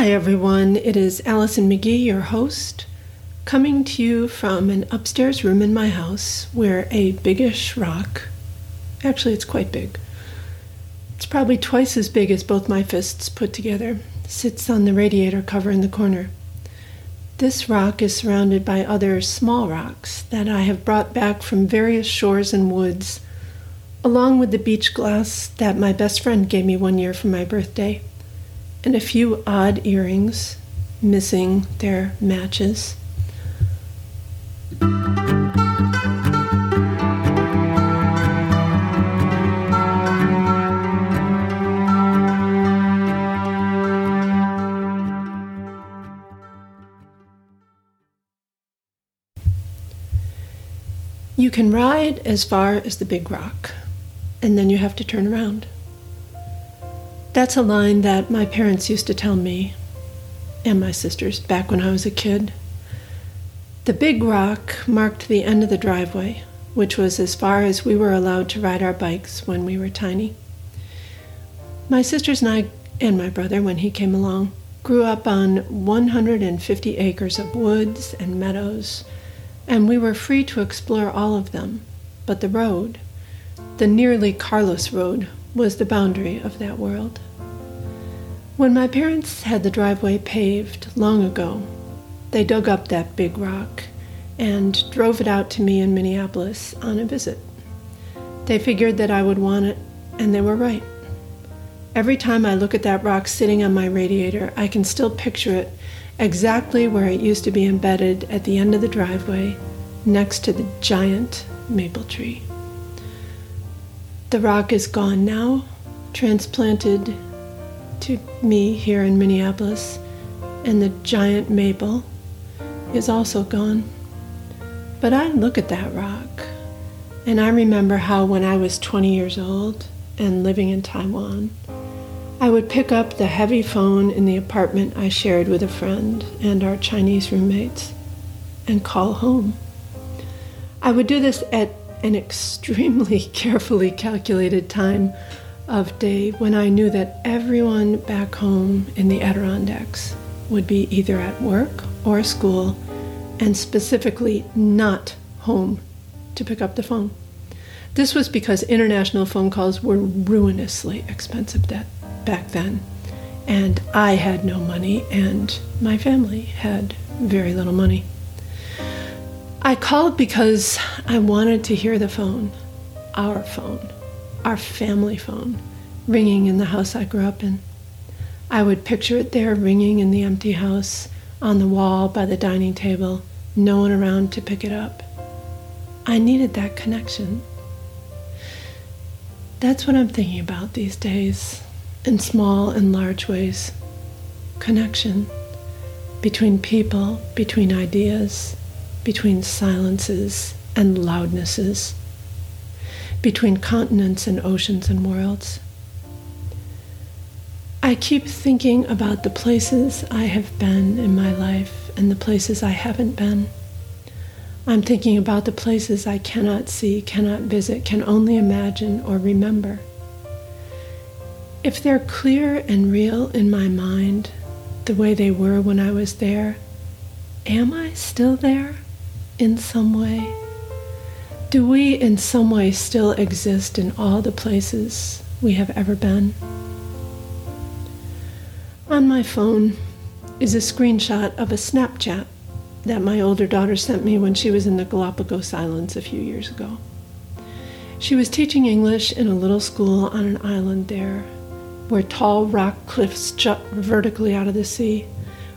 Hi, everyone. It is Alison McGhee, your host, coming to you from an upstairs room in my house where a biggish rock, actually, it's quite big, it's probably twice as big as both my fists put together, sits on the radiator cover in the corner. This rock is surrounded by other small rocks that I have brought back from various shores and woods, along with the beach glass that my best friend gave me one year for my birthday and a few odd earrings missing their matches. You can ride as far as the big rock, and then you have to turn around. That's a line that my parents used to tell me and my sisters back when I was a kid. The big rock marked the end of the driveway, which was as far as we were allowed to ride our bikes when we were tiny. My sisters and I, and my brother, when he came along, grew up on 150 acres of woods and meadows, and we were free to explore all of them. But the road, the nearly carless road, was the boundary of that world. When my parents had the driveway paved long ago, they dug up that big rock and drove it out to me in Minneapolis on a visit. They figured that I would want it, and they were right. Every time I look at that rock sitting on my radiator, I can still picture it exactly where it used to be embedded at the end of the driveway next to the giant maple tree. The rock is gone now, transplanted to me here in Minneapolis, and the giant maple is also gone. But I look at that rock, and I remember how when I was 20 years old and living in Taiwan, I would pick up the heavy phone in the apartment I shared with a friend and our Chinese roommates and call home. I would do this at an extremely carefully calculated time of day when I knew that everyone back home in the Adirondacks would be either at work or school, and specifically not home to pick up the phone. This was because international phone calls were ruinously expensive back then, and I had no money, and my family had very little money. I called because I wanted to hear the phone, our phone, our family phone, ringing in the house I grew up in. I would picture it there ringing in the empty house, on the wall by the dining table, no one around to pick it up. I needed that connection. That's what I'm thinking about these days, in small and large ways. Connection between people, between ideas between silences and loudnesses, between continents and oceans and worlds. I keep thinking about the places I have been in my life and the places I haven't been. I'm thinking about the places I cannot see, cannot visit, can only imagine or remember. If they're clear and real in my mind, the way they were when I was there, am I still there? In some way? Do we in some way still exist in all the places we have ever been? On my phone is a screenshot of a Snapchat that my older daughter sent me when she was in the Galapagos Islands a few years ago. She was teaching English in a little school on an island there, where tall rock cliffs jut vertically out of the sea,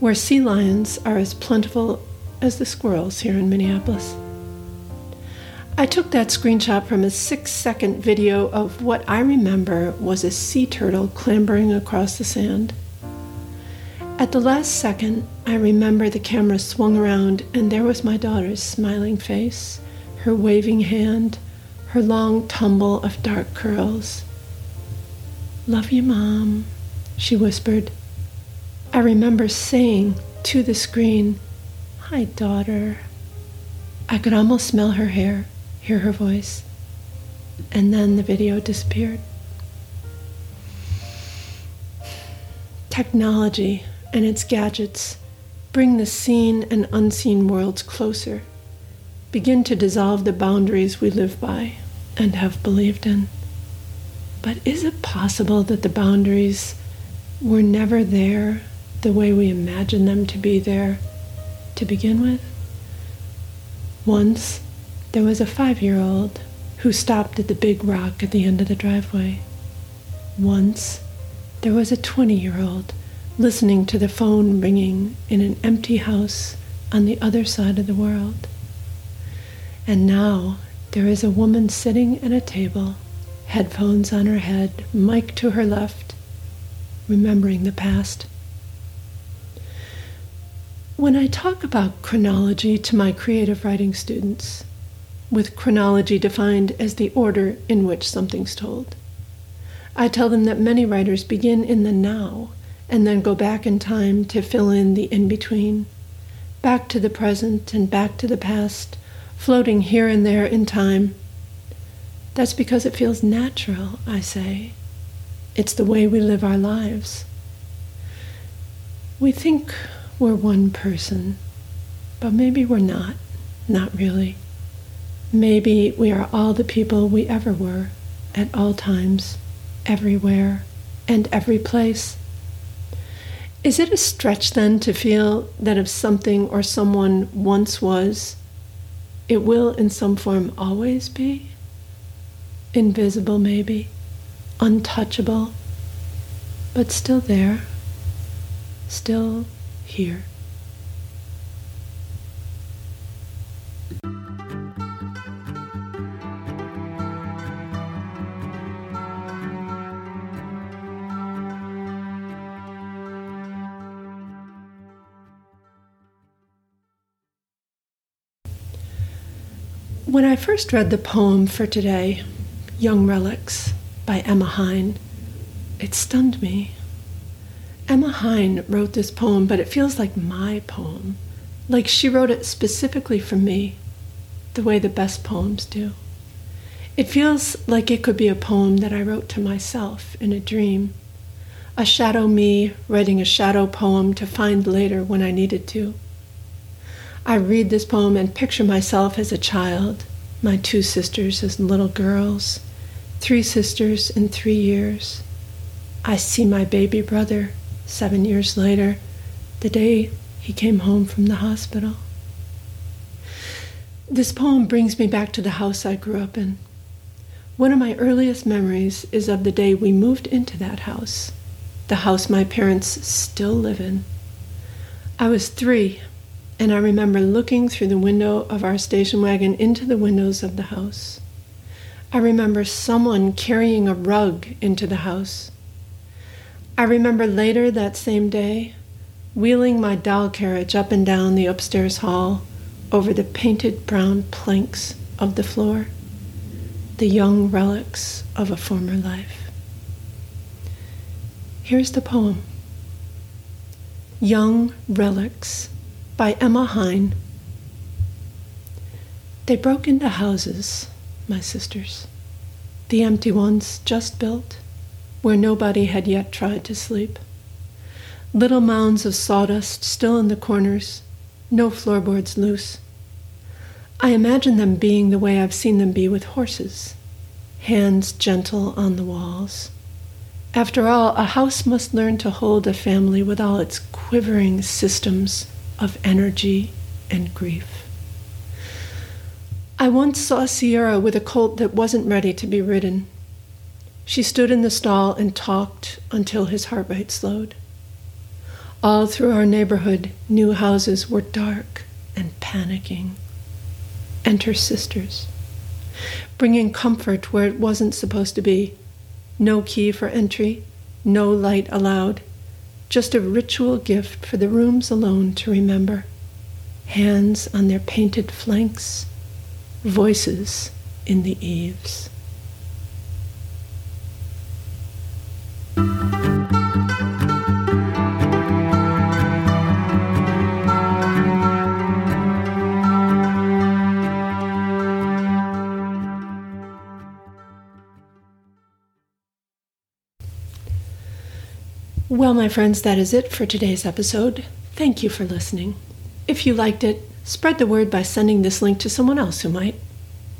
where sea lions are as plentiful as the squirrels here in Minneapolis. I took that screenshot from a six second video of what I remember was a sea turtle clambering across the sand. At the last second, I remember the camera swung around and there was my daughter's smiling face, her waving hand, her long tumble of dark curls. Love you, Mom, she whispered. I remember saying to the screen, Hi, daughter. I could almost smell her hair, hear her voice, and then the video disappeared. Technology and its gadgets bring the seen and unseen worlds closer, begin to dissolve the boundaries we live by and have believed in. But is it possible that the boundaries were never there the way we imagine them to be there to begin with? Once, there was a five year old who stopped at the big rock at the end of the driveway. Once, there was a 20 year old listening to the phone ringing in an empty house on the other side of the world. And now there is a woman sitting at a table, headphones on her head, mic to her left, remembering the past. When I talk about chronology to my creative writing students, with chronology defined as the order in which something's told, I tell them that many writers begin in the now and then go back in time to fill in the in between, back to the present and back to the past, floating here and there in time. That's because it feels natural, I say. It's the way we live our lives. We think we're one person, but maybe we're not, not really. Maybe we are all the people we ever were, at all times, everywhere, and every place. Is it a stretch then to feel that if something or someone once was, it will in some form always be? Invisible, maybe, untouchable, but still there, still here. When I first read the poem for today, Young Relics by Emma Hine, it stunned me. Emma Hine wrote this poem, but it feels like my poem, like she wrote it specifically for me, the way the best poems do. It feels like it could be a poem that I wrote to myself in a dream, a shadow me writing a shadow poem to find later when I needed to. I read this poem and picture myself as a child, my two sisters as little girls, three sisters in three years. I see my baby brother seven years later, the day he came home from the hospital. This poem brings me back to the house I grew up in. One of my earliest memories is of the day we moved into that house, the house my parents still live in. I was three and I remember looking through the window of our station wagon into the windows of the house. I remember someone carrying a rug into the house. I remember later that same day wheeling my doll carriage up and down the upstairs hall over the painted brown planks of the floor, the young relics of a former life. Here's the poem Young Relics by Emma Hine. They broke into houses, my sisters, the empty ones just built, where nobody had yet tried to sleep. Little mounds of sawdust still in the corners, no floorboards loose. I imagine them being the way I've seen them be with horses, hands gentle on the walls. After all, a house must learn to hold a family with all its quivering systems of energy and grief. I once saw Sierra with a colt that wasn't ready to be ridden. She stood in the stall and talked until his heart rate slowed. All through our neighborhood, new houses were dark and panicking. Enter sisters, bringing comfort where it wasn't supposed to be. No key for entry, no light allowed just a ritual gift for the rooms alone to remember. Hands on their painted flanks, voices in the eaves. Well, my friends, that is it for today's episode. Thank you for listening. If you liked it, spread the word by sending this link to someone else who might.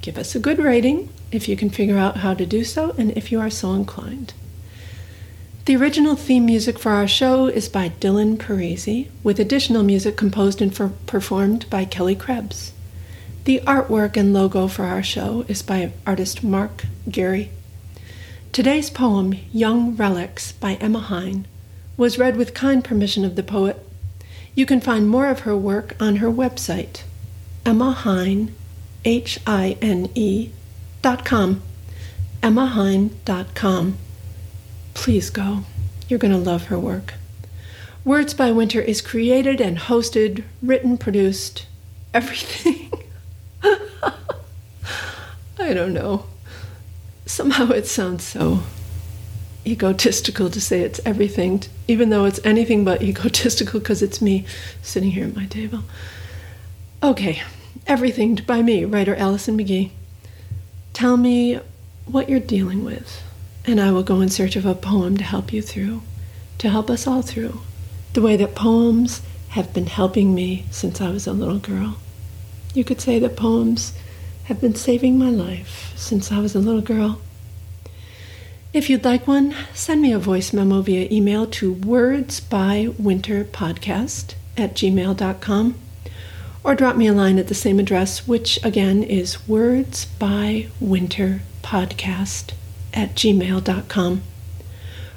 Give us a good rating if you can figure out how to do so and if you are so inclined. The original theme music for our show is by Dylan Parisi, with additional music composed and for- performed by Kelly Krebs. The artwork and logo for our show is by artist Mark Gary. Today's poem, Young Relics, by Emma Hine, was read with kind permission of the poet. You can find more of her work on her website, Emma Hine, H I N E, dot com, emmahine.com. Please go. You're going to love her work. Words by Winter is created and hosted, written, produced, everything. I don't know. Somehow it sounds so egotistical to say it's everything, even though it's anything but egotistical because it's me sitting here at my table. Okay, everything by me, writer Alison McGhee. Tell me what you're dealing with and I will go in search of a poem to help you through, to help us all through, the way that poems have been helping me since I was a little girl. You could say that poems have been saving my life since I was a little girl. If you'd like one, send me a voice memo via email to wordsbywinterpodcast at gmail.com or drop me a line at the same address, which again is wordsbywinterpodcast at gmail.com.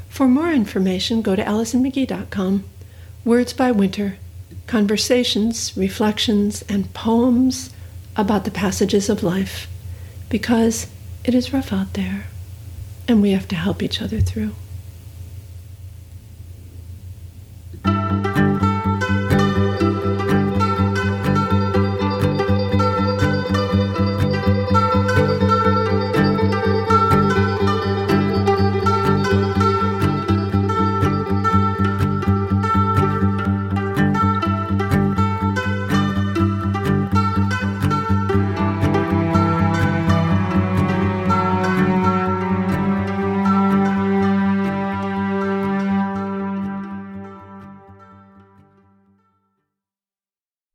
For more information, go to AlisonMcGhee.com. Words by Winter, conversations, reflections, and poems about the passages of life, because it is rough out there, and we have to help each other through.